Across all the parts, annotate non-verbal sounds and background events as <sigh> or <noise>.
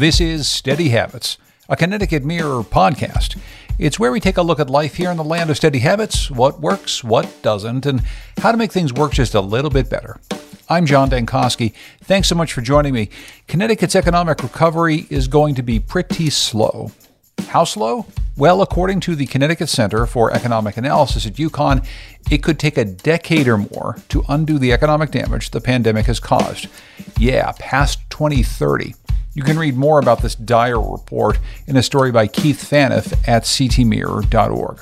This is Steady Habits, a Connecticut Mirror podcast. It's where we take a look at life here in the land of steady habits, what works, what doesn't, and how to make things work just a little bit better. I'm John Dankosky. Thanks so much for joining me. Connecticut's economic recovery is going to be pretty slow. How slow? Well, according to the Connecticut Center for Economic Analysis at UConn, it could take a decade or more to undo the economic damage the pandemic has caused. Yeah, past 2030. You can read more about this dire report in a story by Keith Phaneuf at ctmirror.org.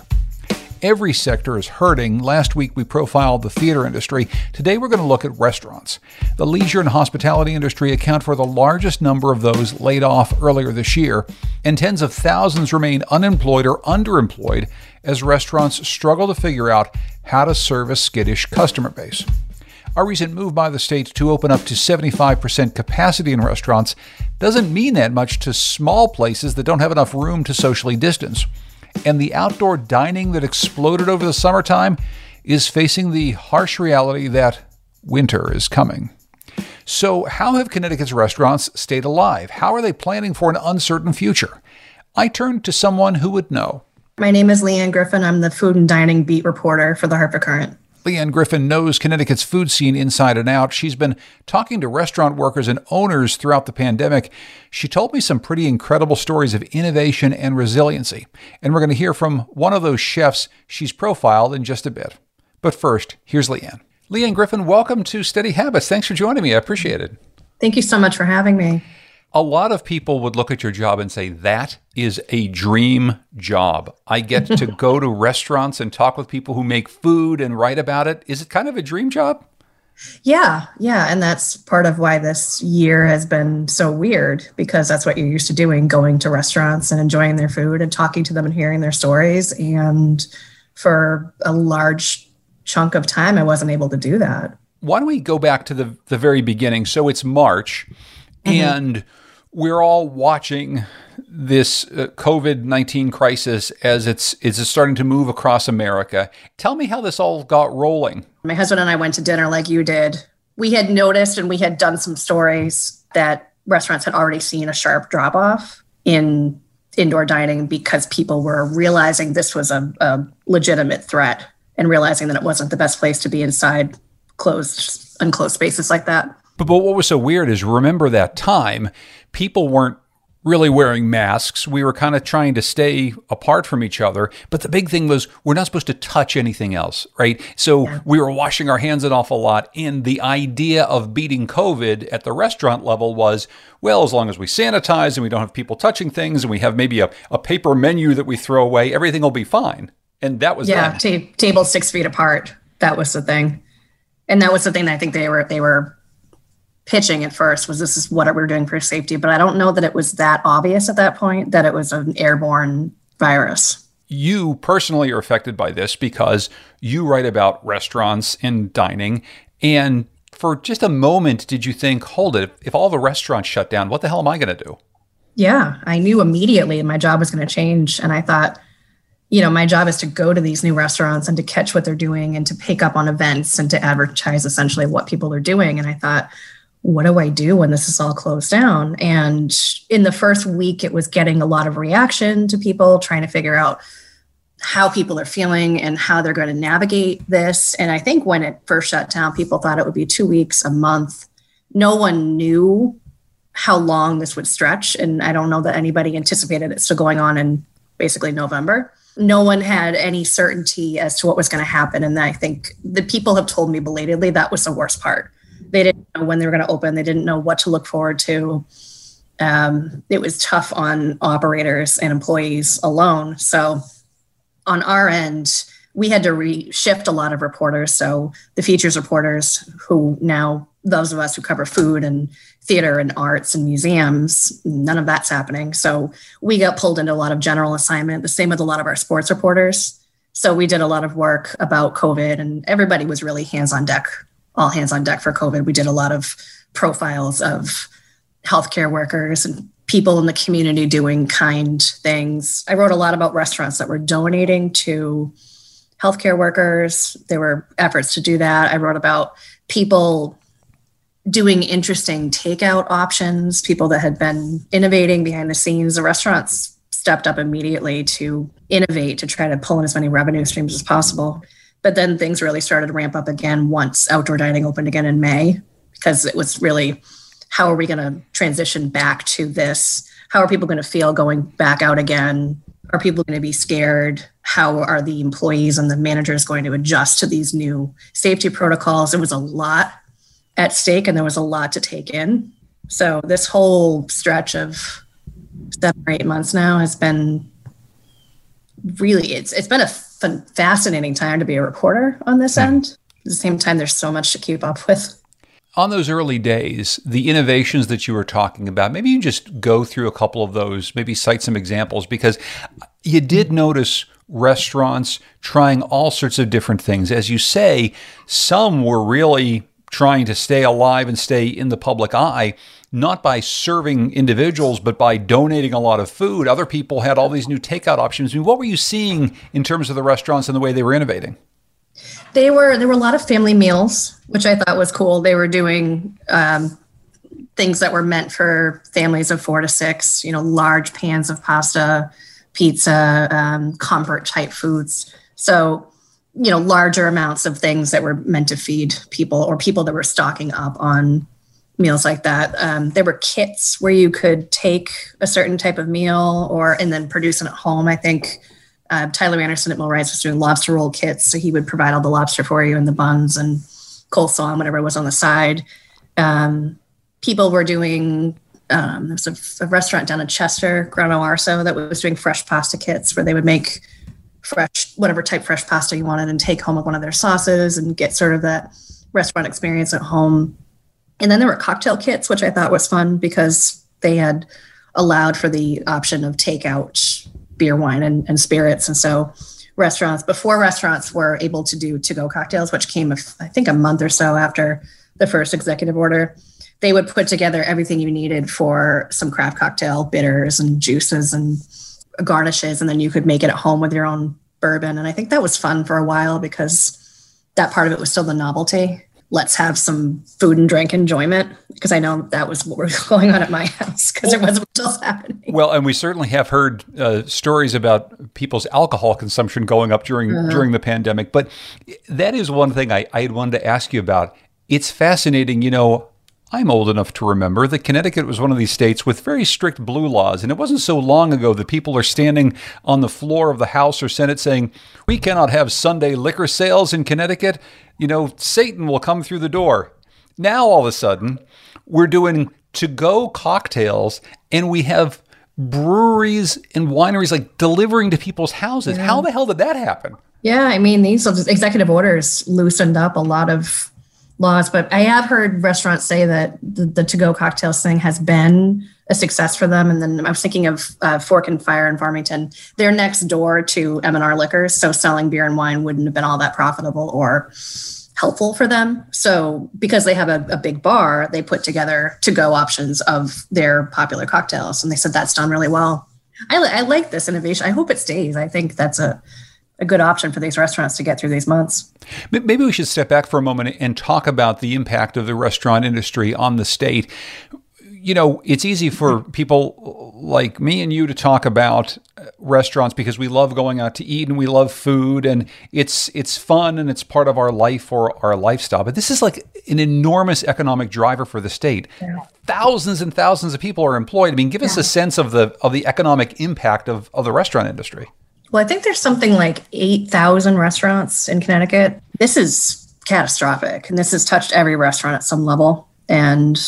Every sector is hurting. Last week we profiled the theater industry. Today we're going to look at restaurants. The leisure and hospitality industry account for the largest number of those laid off earlier this year, and tens of thousands remain unemployed or underemployed as restaurants struggle to figure out how to serve a skittish customer base. Our recent move by the state to open up to 75% capacity in restaurants doesn't mean that much to small places that don't have enough room to socially distance and the outdoor dining that exploded over the summertime is facing the harsh reality that winter is coming. So, how have Connecticut's restaurants stayed alive? How are they planning for an uncertain future? I turned to someone who would know. My name is Leanne Griffin. I'm the food and dining beat reporter for the Hartford Courant. Leanne Griffin knows Connecticut's food scene inside and out. She's been talking to restaurant workers and owners throughout the pandemic. She told me some pretty incredible stories of innovation and resiliency. And we're going to hear from one of those chefs she's profiled in just a bit. But first, here's Leanne. Leanne Griffin, welcome to Steady Habits. Thanks for joining me. I appreciate it. Thank you so much for having me a lot of people would look at your job and say, that is a dream job. I get to <laughs> go to restaurants and talk with people who make food and write about it. Is it kind of a dream job? Yeah, yeah. And that's part of why this year has been so weird because that's what you're used to doing going to restaurants and enjoying their food and talking to them and hearing their stories. And for a large chunk of time, I wasn't able to do that. Why don't we go back to the, the very beginning? So it's March. Mm-hmm. And we're all watching this uh, COVID 19 crisis as it's, it's starting to move across America. Tell me how this all got rolling. My husband and I went to dinner like you did. We had noticed and we had done some stories that restaurants had already seen a sharp drop off in indoor dining because people were realizing this was a, a legitimate threat and realizing that it wasn't the best place to be inside closed, unclosed spaces like that. But, but what was so weird is remember that time, people weren't really wearing masks. We were kind of trying to stay apart from each other. But the big thing was we're not supposed to touch anything else, right? So yeah. we were washing our hands an awful lot. And the idea of beating COVID at the restaurant level was well, as long as we sanitize and we don't have people touching things and we have maybe a, a paper menu that we throw away, everything will be fine. And that was yeah, t- table six feet apart. That was the thing. And that was the thing that I think they were they were pitching at first was this is what we're doing for safety, but I don't know that it was that obvious at that point that it was an airborne virus. You personally are affected by this because you write about restaurants and dining. And for just a moment, did you think, hold it, if all the restaurants shut down, what the hell am I going to do? Yeah, I knew immediately my job was going to change. And I thought, you know, my job is to go to these new restaurants and to catch what they're doing and to pick up on events and to advertise essentially what people are doing. And I thought, what do I do when this is all closed down? And in the first week, it was getting a lot of reaction to people trying to figure out how people are feeling and how they're going to navigate this. And I think when it first shut down, people thought it would be two weeks, a month. No one knew how long this would stretch. And I don't know that anybody anticipated it still going on in basically November. No one had any certainty as to what was going to happen. And I think the people have told me belatedly that was the worst part they didn't know when they were going to open. They didn't know what to look forward to. Um, it was tough on operators and employees alone. So on our end, we had to reshift a lot of reporters. So the features reporters, who now those of us who cover food and theater and arts and museums, none of that's happening. So we got pulled into a lot of general assignment. The same with a lot of our sports reporters. So we did a lot of work about COVID, and everybody was really hands on deck all hands on deck for COVID. We did a lot of profiles of healthcare workers and people in the community doing kind things. I wrote a lot about restaurants that were donating to healthcare workers. There were efforts to do that. I wrote about people doing interesting takeout options, people that had been innovating behind the scenes. The restaurants stepped up immediately to innovate to try to pull in as many revenue streams as possible. But then things really started to ramp up again once outdoor dining opened again in May, because it was really how are we going to transition back to this? How are people going to feel going back out again? Are people going to be scared? How are the employees and the managers going to adjust to these new safety protocols? It was a lot at stake and there was a lot to take in. So, this whole stretch of seven or eight months now has been really it's it's been a fun, fascinating time to be a reporter on this hmm. end. At the same time, there's so much to keep up with. On those early days, the innovations that you were talking about, maybe you just go through a couple of those, maybe cite some examples, because you did notice restaurants trying all sorts of different things. As you say, some were really trying to stay alive and stay in the public eye not by serving individuals, but by donating a lot of food. Other people had all these new takeout options. I mean, what were you seeing in terms of the restaurants and the way they were innovating? They were there were a lot of family meals, which I thought was cool. They were doing um, things that were meant for families of four to six. You know, large pans of pasta, pizza, um, comfort type foods. So you know larger amounts of things that were meant to feed people or people that were stocking up on meals like that. Um, there were kits where you could take a certain type of meal or and then produce it at home. I think uh, Tyler Anderson at Millwrights was doing lobster roll kits, so he would provide all the lobster for you and the buns and coleslaw and whatever was on the side. Um, people were doing. Um, there was a, a, restaurant down in Chester, Grano Arso, that was doing fresh pasta kits where they would make fresh whatever type fresh pasta you wanted and take home with one of their sauces and get sort of that restaurant experience at home and then there were cocktail kits, which I thought was fun because they had allowed for the option of takeout beer, wine, and, and spirits. And so restaurants, before restaurants were able to do to go cocktails, which came, I think, a month or so after the first executive order, they would put together everything you needed for some craft cocktail bitters and juices and garnishes. And then you could make it at home with your own bourbon. And I think that was fun for a while because that part of it was still the novelty let's have some food and drink enjoyment because I know that was what was <laughs> going on at my house because it wasn't else happening. Well, and we certainly have heard uh, stories about people's alcohol consumption going up during uh-huh. during the pandemic. But that is one thing I, I had wanted to ask you about. It's fascinating, you know. I'm old enough to remember that Connecticut was one of these states with very strict blue laws. And it wasn't so long ago that people are standing on the floor of the House or Senate saying, We cannot have Sunday liquor sales in Connecticut you know, Satan will come through the door. Now all of a sudden, we're doing to go cocktails and we have breweries and wineries like delivering to people's houses. Yeah. How the hell did that happen? Yeah, I mean, these executive orders loosened up a lot of laws, but I have heard restaurants say that the, the to go cocktails thing has been a success for them. And then I was thinking of uh, Fork and Fire in Farmington. They're next door to M&R Liquors, so selling beer and wine wouldn't have been all that profitable or helpful for them. So because they have a, a big bar, they put together to-go options of their popular cocktails, and they said that's done really well. I, I like this innovation. I hope it stays. I think that's a a good option for these restaurants to get through these months. Maybe we should step back for a moment and talk about the impact of the restaurant industry on the state you know, it's easy for people like me and you to talk about uh, restaurants because we love going out to eat and we love food and it's it's fun and it's part of our life or our lifestyle. But this is like an enormous economic driver for the state. Yeah. Thousands and thousands of people are employed. I mean, give yeah. us a sense of the of the economic impact of, of the restaurant industry. Well, I think there's something like 8,000 restaurants in Connecticut. This is catastrophic and this has touched every restaurant at some level. And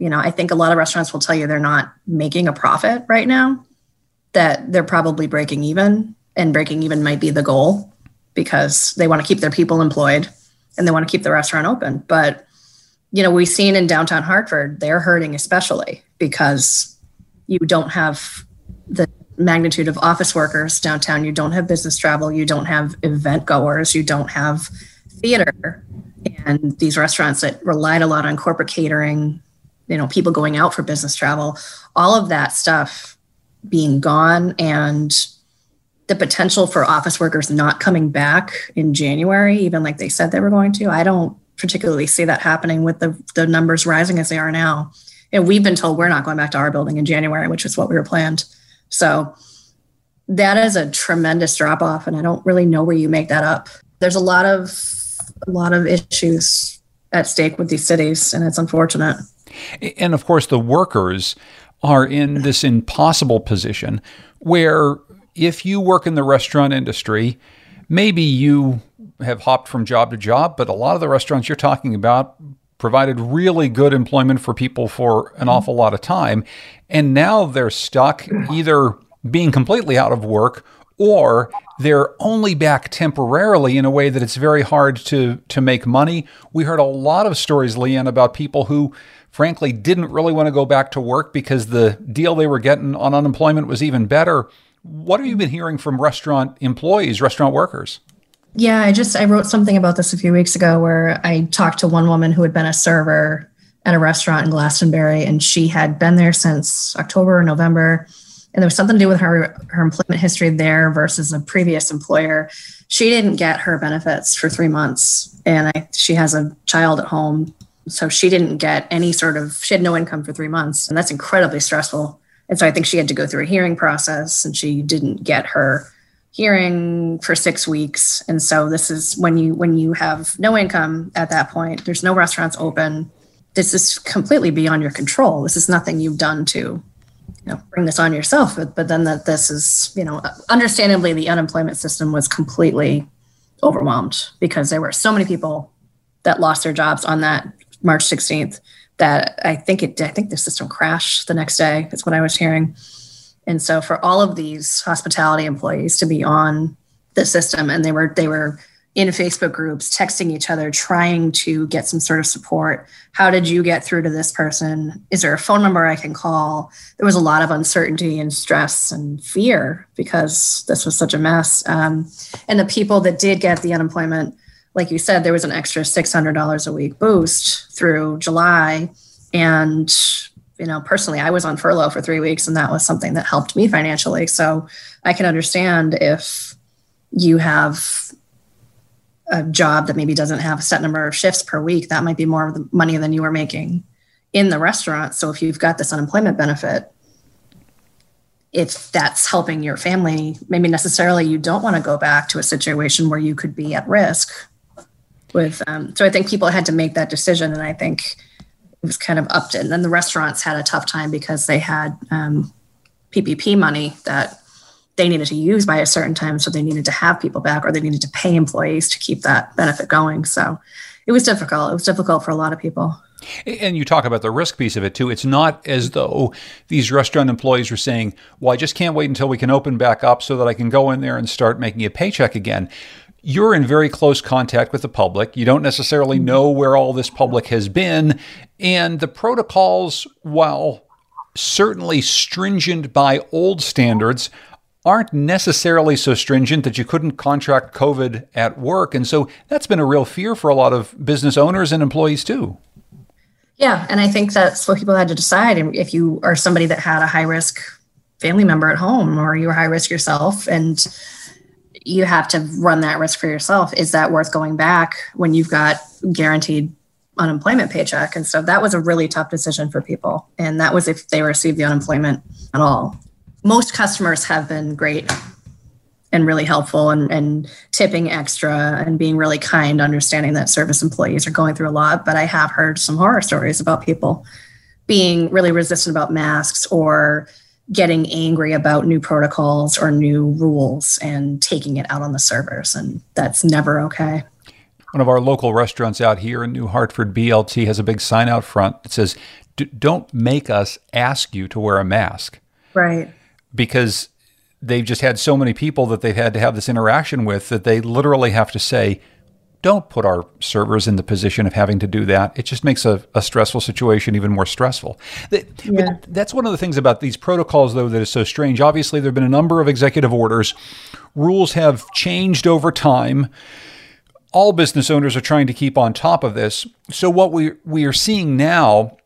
you know, I think a lot of restaurants will tell you they're not making a profit right now, that they're probably breaking even, and breaking even might be the goal because they want to keep their people employed and they want to keep the restaurant open. But, you know, we've seen in downtown Hartford, they're hurting especially because you don't have the magnitude of office workers downtown. You don't have business travel. You don't have event goers. You don't have theater. And these restaurants that relied a lot on corporate catering you know people going out for business travel all of that stuff being gone and the potential for office workers not coming back in January even like they said they were going to I don't particularly see that happening with the, the numbers rising as they are now. And we've been told we're not going back to our building in January, which is what we were planned. So that is a tremendous drop off. And I don't really know where you make that up. There's a lot of a lot of issues at stake with these cities, and it's unfortunate. And of course, the workers are in this impossible position where if you work in the restaurant industry, maybe you have hopped from job to job, but a lot of the restaurants you're talking about provided really good employment for people for an mm-hmm. awful lot of time. And now they're stuck either being completely out of work or they're only back temporarily in a way that it's very hard to to make money. We heard a lot of stories, Leanne, about people who frankly didn't really want to go back to work because the deal they were getting on unemployment was even better. What have you been hearing from restaurant employees, restaurant workers? Yeah, I just I wrote something about this a few weeks ago where I talked to one woman who had been a server at a restaurant in Glastonbury and she had been there since October or November and there was something to do with her her employment history there versus a previous employer. She didn't get her benefits for 3 months and I, she has a child at home so she didn't get any sort of she had no income for 3 months and that's incredibly stressful. And so I think she had to go through a hearing process and she didn't get her hearing for six weeks. And so this is when you when you have no income at that point there's no restaurants open. This is completely beyond your control. This is nothing you've done to you know bring this on yourself. But, but then that this is you know understandably the unemployment system was completely overwhelmed because there were so many people that lost their jobs on that march 16th that i think it i think the system crashed the next day is what i was hearing and so for all of these hospitality employees to be on the system and they were they were in Facebook groups texting each other trying to get some sort of support. How did you get through to this person? Is there a phone number I can call? There was a lot of uncertainty and stress and fear because this was such a mess. Um, and the people that did get the unemployment, like you said, there was an extra $600 a week boost through July. And you know, personally, I was on furlough for three weeks, and that was something that helped me financially. So I can understand if you have a job that maybe doesn't have a set number of shifts per week, that might be more of the money than you were making in the restaurant. So if you've got this unemployment benefit, if that's helping your family, maybe necessarily you don't want to go back to a situation where you could be at risk with. Um, so I think people had to make that decision, and I think it was kind of upped. And then the restaurants had a tough time because they had um, PPP money that they needed to use by a certain time. So they needed to have people back or they needed to pay employees to keep that benefit going. So it was difficult. It was difficult for a lot of people. And you talk about the risk piece of it too. It's not as though these restaurant employees were saying, well, I just can't wait until we can open back up so that I can go in there and start making a paycheck again you're in very close contact with the public. You don't necessarily mm-hmm. know where all this public has been. And the protocols, while certainly stringent by old standards, aren't necessarily so stringent that you couldn't contract COVID at work. And so that's been a real fear for a lot of business owners and employees too. Yeah. And I think that's what people had to decide. And If you are somebody that had a high risk family member at home or you're high risk yourself and you have to run that risk for yourself. Is that worth going back when you've got guaranteed unemployment paycheck? And so that was a really tough decision for people. And that was if they received the unemployment at all. Most customers have been great and really helpful and, and tipping extra and being really kind, understanding that service employees are going through a lot. But I have heard some horror stories about people being really resistant about masks or getting angry about new protocols or new rules and taking it out on the servers. And that's never okay. One of our local restaurants out here in New Hartford, BLT, has a big sign out front that says, Don't make us ask you to wear a mask. Right. Because they've just had so many people that they've had to have this interaction with that they literally have to say, don't put our servers in the position of having to do that. It just makes a, a stressful situation even more stressful. That, yeah. that's one of the things about these protocols, though, that is so strange. Obviously, there have been a number of executive orders. Rules have changed over time. All business owners are trying to keep on top of this. So, what we, we are seeing now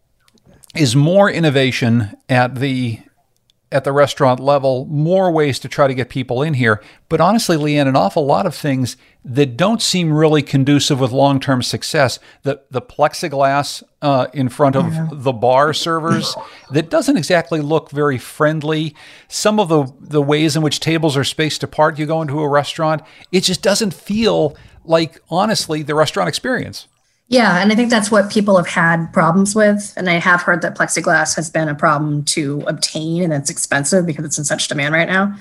is more innovation at the at the restaurant level, more ways to try to get people in here. But honestly, Leanne, an awful lot of things that don't seem really conducive with long term success. The, the plexiglass uh, in front of yeah. the bar servers that doesn't exactly look very friendly. Some of the, the ways in which tables are spaced apart, you go into a restaurant, it just doesn't feel like, honestly, the restaurant experience. Yeah, and I think that's what people have had problems with. And I have heard that plexiglass has been a problem to obtain and it's expensive because it's in such demand right now.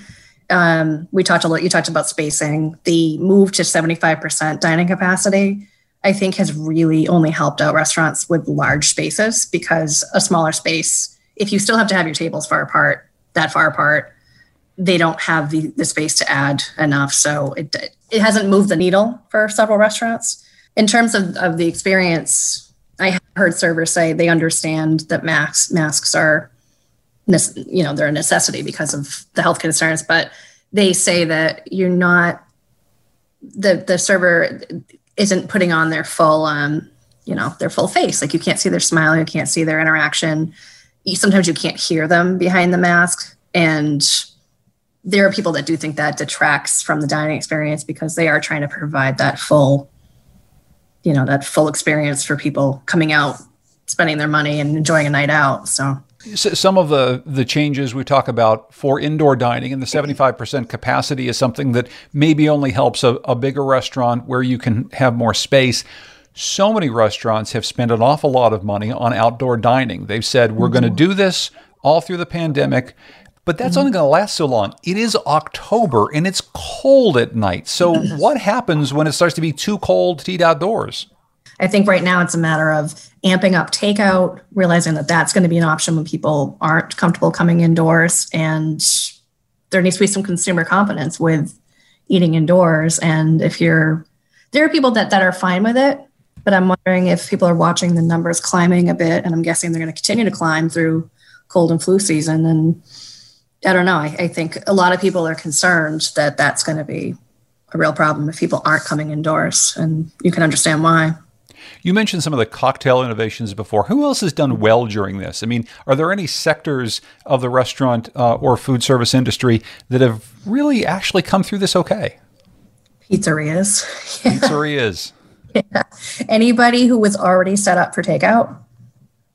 Um, we talked a lot, you talked about spacing. The move to 75% dining capacity, I think, has really only helped out restaurants with large spaces because a smaller space, if you still have to have your tables far apart, that far apart, they don't have the, the space to add enough. So it, it hasn't moved the needle for several restaurants in terms of, of the experience, I heard servers say they understand that masks masks are, you know, they're a necessity because of the health concerns, but they say that you're not the the server isn't putting on their full um, you know their full face. Like you can't see their smile you can't see their interaction. Sometimes you can't hear them behind the mask and there are people that do think that detracts from the dining experience because they are trying to provide that full you know that full experience for people coming out spending their money and enjoying a night out so. Some of the the changes we talk about for indoor dining and the 75% capacity is something that maybe only helps a, a bigger restaurant where you can have more space. So many restaurants have spent an awful lot of money on outdoor dining. They've said we're mm-hmm. going to do this all through the pandemic but that's mm-hmm. only going to last so long. It is October and it's cold at night. So, what happens when it starts to be too cold to eat outdoors? I think right now it's a matter of amping up takeout, realizing that that's going to be an option when people aren't comfortable coming indoors. And there needs to be some consumer confidence with eating indoors. And if you're, there are people that, that are fine with it, but I'm wondering if people are watching the numbers climbing a bit. And I'm guessing they're going to continue to climb through cold and flu season. And I don't know. I, I think a lot of people are concerned that that's going to be a real problem if people aren't coming indoors, and you can understand why. You mentioned some of the cocktail innovations before. Who else has done well during this? I mean, are there any sectors of the restaurant uh, or food service industry that have really actually come through this okay? Pizzerias. Pizzerias. <laughs> yeah. Anybody who was already set up for takeout,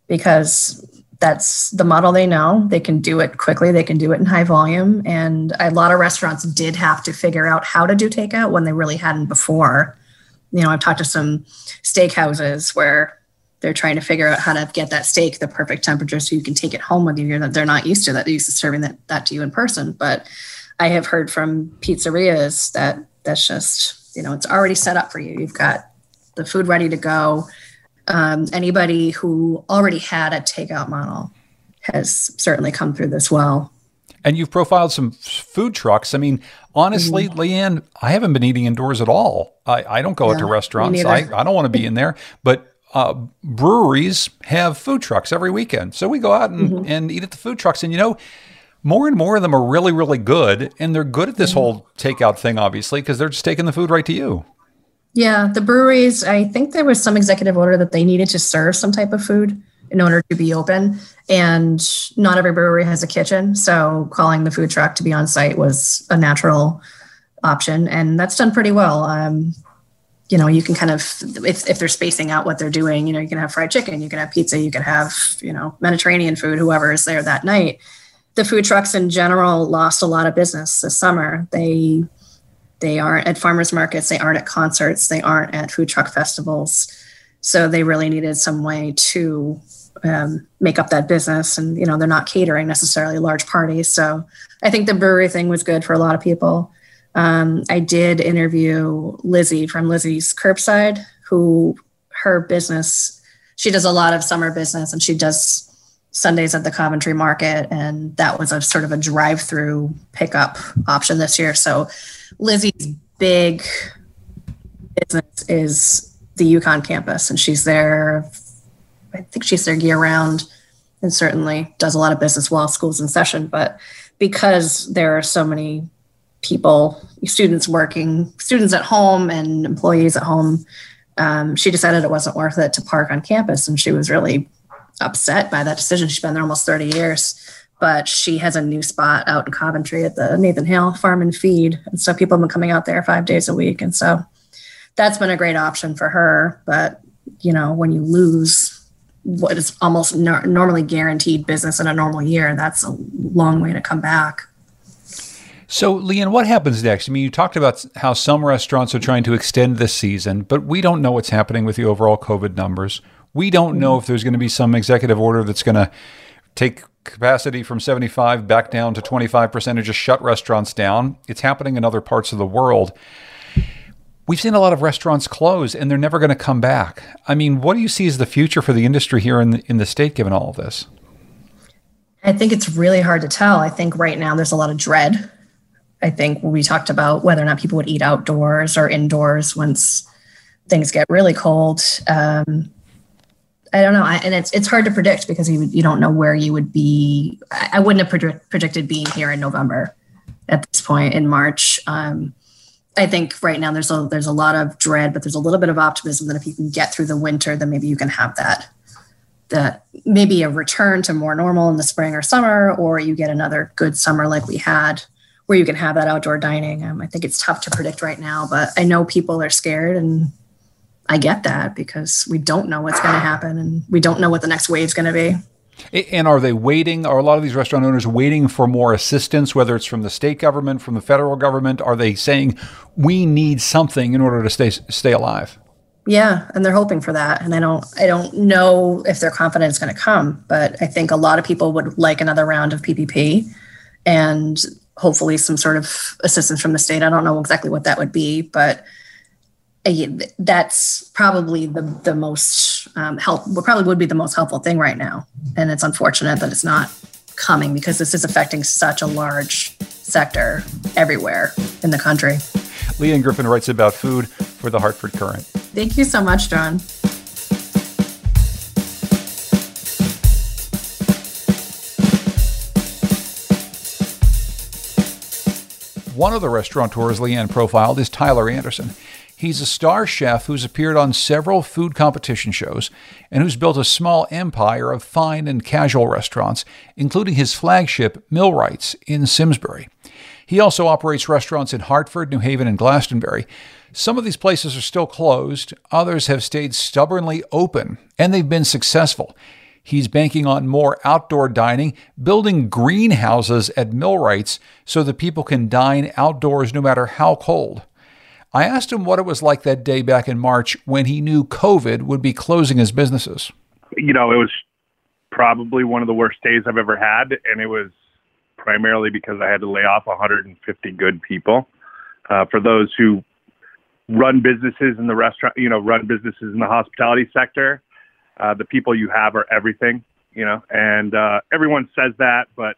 because that's the model they know. They can do it quickly, they can do it in high volume. And a lot of restaurants did have to figure out how to do takeout when they really hadn't before. You know, I've talked to some steakhouses where they're trying to figure out how to get that steak the perfect temperature so you can take it home with you. They're not used to that. They're used to serving that, that to you in person. But I have heard from pizzerias that that's just, you know, it's already set up for you. You've got the food ready to go um, anybody who already had a takeout model has certainly come through this well. And you've profiled some food trucks. I mean, honestly, mm-hmm. Leanne, I haven't been eating indoors at all. I, I don't go yeah, out to restaurants. I, I don't want to be in there. But uh, breweries have food trucks every weekend. So we go out and, mm-hmm. and eat at the food trucks. And, you know, more and more of them are really, really good. And they're good at this mm-hmm. whole takeout thing, obviously, because they're just taking the food right to you. Yeah, the breweries, I think there was some executive order that they needed to serve some type of food in order to be open. And not every brewery has a kitchen. So calling the food truck to be on site was a natural option. And that's done pretty well. Um, you know, you can kind of, if, if they're spacing out what they're doing, you know, you can have fried chicken, you can have pizza, you can have, you know, Mediterranean food, whoever is there that night. The food trucks in general lost a lot of business this summer. They they aren't at farmers markets, they aren't at concerts, they aren't at food truck festivals. So they really needed some way to um, make up that business. And, you know, they're not catering necessarily large parties. So I think the brewery thing was good for a lot of people. Um, I did interview Lizzie from Lizzie's Curbside, who her business, she does a lot of summer business and she does Sundays at the Coventry Market. And that was a sort of a drive through pickup option this year. So Lizzie's big business is the UConn campus, and she's there. I think she's there year round, and certainly does a lot of business while school's in session. But because there are so many people, students working, students at home, and employees at home, um, she decided it wasn't worth it to park on campus, and she was really upset by that decision. She's been there almost 30 years but she has a new spot out in Coventry at the Nathan Hale Farm and Feed. And so people have been coming out there five days a week. And so that's been a great option for her. But, you know, when you lose what is almost no- normally guaranteed business in a normal year, that's a long way to come back. So, Leanne, what happens next? I mean, you talked about how some restaurants are trying to extend this season, but we don't know what's happening with the overall COVID numbers. We don't know if there's going to be some executive order that's going to take capacity from 75 back down to 25% and just shut restaurants down. It's happening in other parts of the world. We've seen a lot of restaurants close and they're never going to come back. I mean, what do you see as the future for the industry here in the, in the state given all of this? I think it's really hard to tell. I think right now there's a lot of dread. I think we talked about whether or not people would eat outdoors or indoors once things get really cold. Um, I don't know, I, and it's it's hard to predict because you you don't know where you would be. I, I wouldn't have predict, predicted being here in November at this point in March. Um, I think right now there's a there's a lot of dread, but there's a little bit of optimism that if you can get through the winter, then maybe you can have that that maybe a return to more normal in the spring or summer, or you get another good summer like we had, where you can have that outdoor dining. Um, I think it's tough to predict right now, but I know people are scared and I get that because we don't know what's going to happen and we don't know what the next wave is going to be. And are they waiting? Are a lot of these restaurant owners waiting for more assistance, whether it's from the state government, from the federal government? Are they saying we need something in order to stay stay alive? Yeah, and they're hoping for that. And I don't I don't know if their confidence is going to come, but I think a lot of people would like another round of PPP and hopefully some sort of assistance from the state. I don't know exactly what that would be, but that's probably the the most um, help. Probably would be the most helpful thing right now, and it's unfortunate that it's not coming because this is affecting such a large sector everywhere in the country. Leanne Griffin writes about food for the Hartford Courant Thank you so much, John. One of the restaurateurs Leanne profiled is Tyler Anderson. He's a star chef who's appeared on several food competition shows and who's built a small empire of fine and casual restaurants, including his flagship Millwrights in Simsbury. He also operates restaurants in Hartford, New Haven, and Glastonbury. Some of these places are still closed, others have stayed stubbornly open, and they've been successful. He's banking on more outdoor dining, building greenhouses at Millwrights so that people can dine outdoors no matter how cold. I asked him what it was like that day back in March when he knew COVID would be closing his businesses. You know, it was probably one of the worst days I've ever had, and it was primarily because I had to lay off 150 good people. Uh, for those who run businesses in the restaurant, you know, run businesses in the hospitality sector, uh, the people you have are everything, you know, and uh, everyone says that, but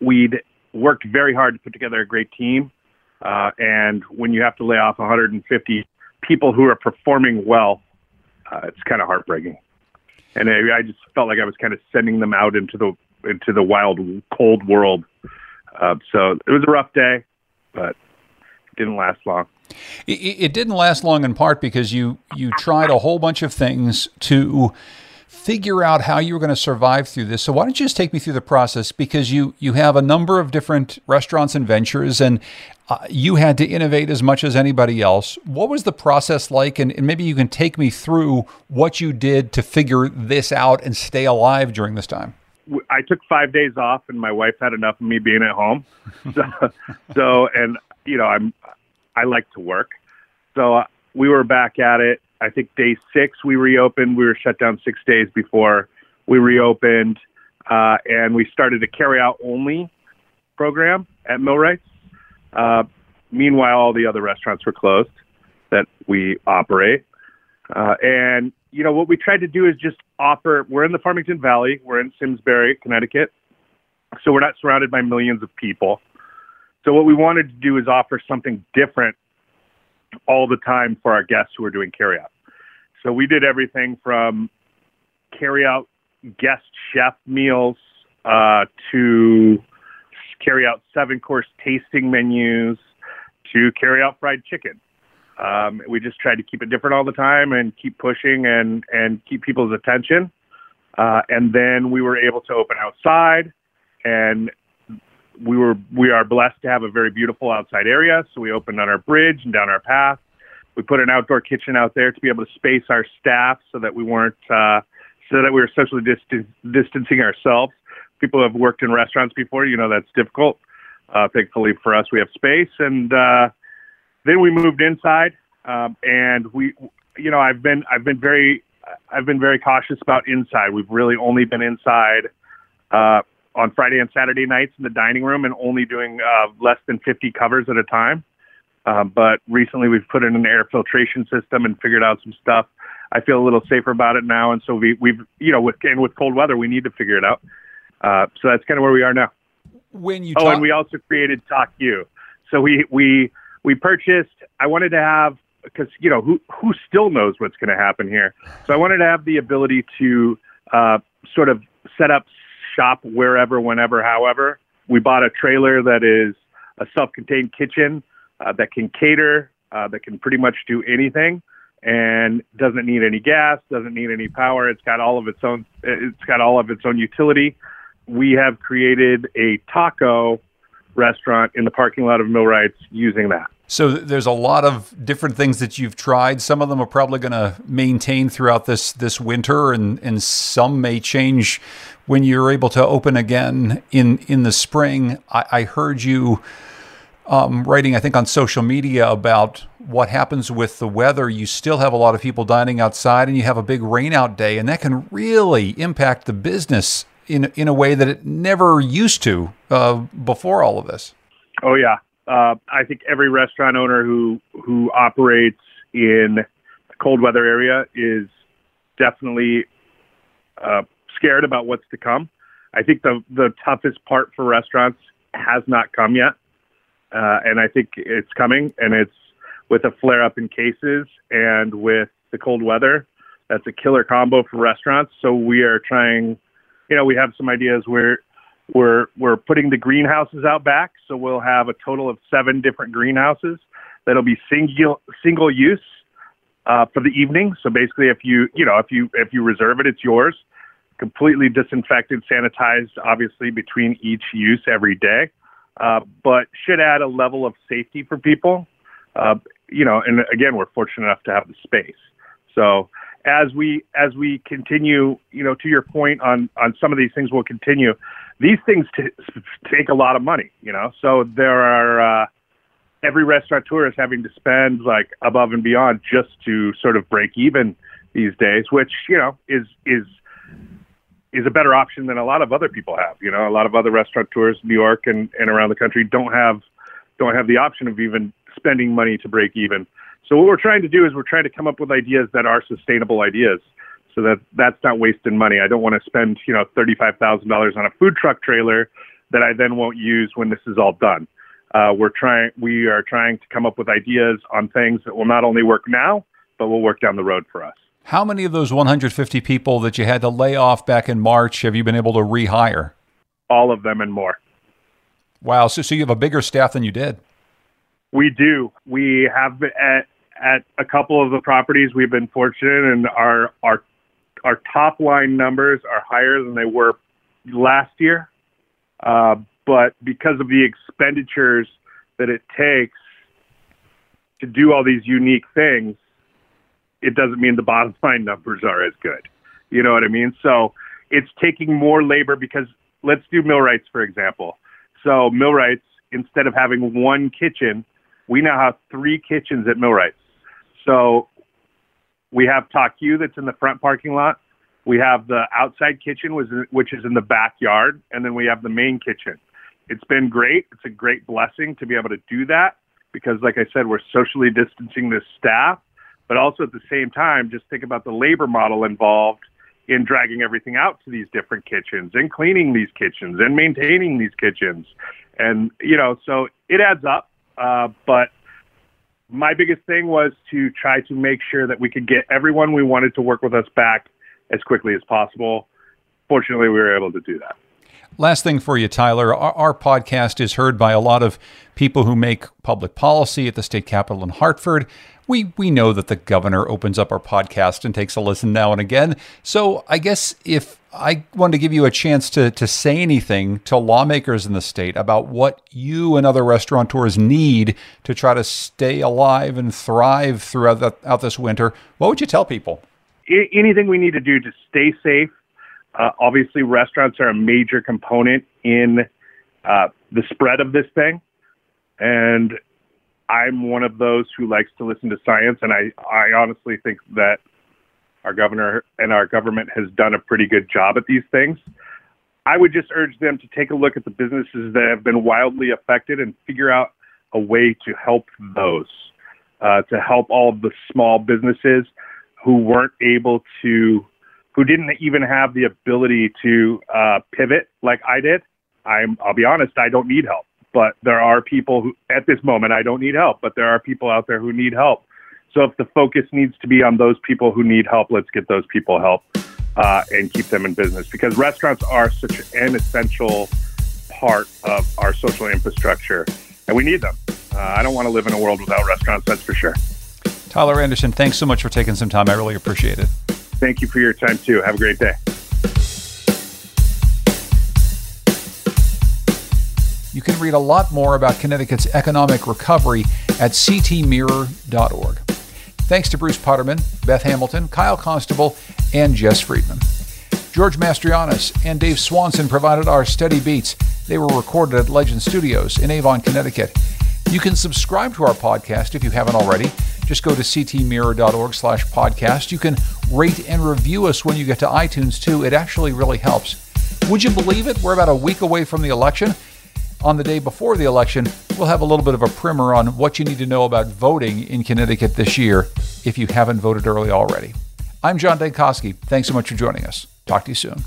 we'd worked very hard to put together a great team. Uh, and when you have to lay off 150 people who are performing well, uh, it's kind of heartbreaking. And I, I just felt like I was kind of sending them out into the into the wild, cold world. Uh, so it was a rough day, but it didn't last long. It, it didn't last long in part because you you tried a whole bunch of things to figure out how you were going to survive through this. So why don't you just take me through the process because you you have a number of different restaurants and ventures and uh, you had to innovate as much as anybody else. What was the process like and, and maybe you can take me through what you did to figure this out and stay alive during this time. I took 5 days off and my wife had enough of me being at home. So, <laughs> so and you know, I'm I like to work. So uh, we were back at it I think day six we reopened. We were shut down six days before we reopened, uh, and we started a carry-out only program at Millwrights. Uh, meanwhile, all the other restaurants were closed that we operate. Uh, and you know what we tried to do is just offer. We're in the Farmington Valley. We're in Simsbury, Connecticut, so we're not surrounded by millions of people. So what we wanted to do is offer something different all the time for our guests who are doing carryout. So we did everything from carryout guest chef meals uh, to carry out seven course tasting menus to carry out fried chicken. Um, we just tried to keep it different all the time and keep pushing and, and keep people's attention. Uh, and then we were able to open outside and we were we are blessed to have a very beautiful outside area. So we opened on our bridge and down our path. We put an outdoor kitchen out there to be able to space our staff so that we weren't uh, so that we were socially distan- distancing ourselves. People have worked in restaurants before, you know that's difficult. Uh, thankfully for us, we have space, and uh, then we moved inside, um, and we, you know, I've been I've been very I've been very cautious about inside. We've really only been inside uh, on Friday and Saturday nights in the dining room, and only doing uh, less than 50 covers at a time. Uh, but recently, we've put in an air filtration system and figured out some stuff. I feel a little safer about it now, and so we, we've, you know, with and with cold weather, we need to figure it out. Uh, so that's kind of where we are now. When you oh, and we also created Talk You. So we we we purchased. I wanted to have because you know who who still knows what's going to happen here. So I wanted to have the ability to uh, sort of set up shop wherever, whenever, however. We bought a trailer that is a self-contained kitchen uh, that can cater, uh, that can pretty much do anything, and doesn't need any gas, doesn't need any power. It's got all of its own. It's got all of its own utility. We have created a taco restaurant in the parking lot of Millwrights using that. So there's a lot of different things that you've tried. Some of them are probably going to maintain throughout this this winter, and and some may change when you're able to open again in in the spring. I, I heard you um, writing, I think, on social media about what happens with the weather. You still have a lot of people dining outside, and you have a big rainout day, and that can really impact the business in in a way that it never used to uh, before all of this. Oh yeah, uh, I think every restaurant owner who who operates in a cold weather area is definitely uh, scared about what's to come. I think the the toughest part for restaurants has not come yet, uh, and I think it's coming. And it's with a flare up in cases and with the cold weather. That's a killer combo for restaurants. So we are trying. You know, we have some ideas where we're we're putting the greenhouses out back, so we'll have a total of seven different greenhouses that'll be single single use uh, for the evening. So basically, if you you know if you if you reserve it, it's yours. Completely disinfected, sanitized, obviously between each use every day, uh, but should add a level of safety for people. Uh, you know, and again, we're fortunate enough to have the space. So as we as we continue, you know, to your point on on some of these things, will continue. These things t- take a lot of money, you know. So there are uh, every restaurateur is having to spend like above and beyond just to sort of break even these days, which you know is is is a better option than a lot of other people have. You know, a lot of other restaurateurs, in New York and, and around the country, don't have don't have the option of even spending money to break even. So what we're trying to do is we're trying to come up with ideas that are sustainable ideas, so that that's not wasting money. I don't want to spend you know thirty five thousand dollars on a food truck trailer that I then won't use when this is all done. Uh, we're trying we are trying to come up with ideas on things that will not only work now but will work down the road for us. How many of those 150 people that you had to lay off back in March have you been able to rehire? All of them and more. Wow. So, so you have a bigger staff than you did? We do. We have at, at a couple of the properties, we've been fortunate and our, our, our top line numbers are higher than they were last year. Uh, but because of the expenditures that it takes to do all these unique things, it doesn't mean the bottom <laughs> line numbers are as good. You know what I mean? So it's taking more labor because let's do Millwrights, for example. So Millwrights, instead of having one kitchen, we now have three kitchens at Millwrights. So we have Talk You that's in the front parking lot. We have the outside kitchen, which is in the backyard, and then we have the main kitchen. It's been great. It's a great blessing to be able to do that because, like I said, we're socially distancing this staff but also at the same time, just think about the labor model involved in dragging everything out to these different kitchens and cleaning these kitchens and maintaining these kitchens. And, you know, so it adds up. Uh, but my biggest thing was to try to make sure that we could get everyone we wanted to work with us back as quickly as possible. Fortunately, we were able to do that. Last thing for you, Tyler. Our, our, podcast is heard by a lot of people who make public policy at the state capitol in Hartford. We we know that the governor opens up our podcast and takes a listen now and again. So I guess if I wanted to give you a chance to, to say anything to lawmakers in the state about what you and other restaurateurs need to try to stay alive and thrive throughout the, out this winter. What would you tell people? anything we need to do to stay safe. Uh, obviously, restaurants are a major component in uh, the spread of this thing. And I'm one of those who likes to listen to science. And I, I honestly think that our governor and our government has done a pretty good job at these things. I would just urge them to take a look at the businesses that have been wildly affected and figure out a way to help those, uh, to help all the small businesses who weren't able to, who didn't even have the ability to uh, pivot like I did. I'm, I'll be honest, I don't need help, but there are people who, at this moment, I don't need help, but there are people out there who need help. So if the focus needs to be on those people who need help, let's get those people help uh, and keep them in business because restaurants are such an essential part of our social infrastructure and we need them. Uh, I don't want to live in a world without restaurants, that's for sure. Tyler Anderson, thanks so much for taking some time. I really appreciate it. Thank you for your time too. Have a great day. You can read a lot more about Connecticut's economic recovery at ctmirror.org. Thanks to Bruce Potterman, Beth Hamilton, Kyle Constable, and Jess Friedman. George Mastrianis and Dave Swanson provided our steady beats. They were recorded at Legend Studios in Avon, Connecticut. You can subscribe to our podcast if you haven't already. Just go to ctmirror.org slash podcast. You can rate and review us when you get to iTunes too. It actually really helps. Would you believe it? We're about a week away from the election on the day before the election, we'll have a little bit of a primer on what you need to know about voting in Connecticut this year if you haven't voted early already. I'm John Dankosky. Thanks so much for joining us. Talk to you soon.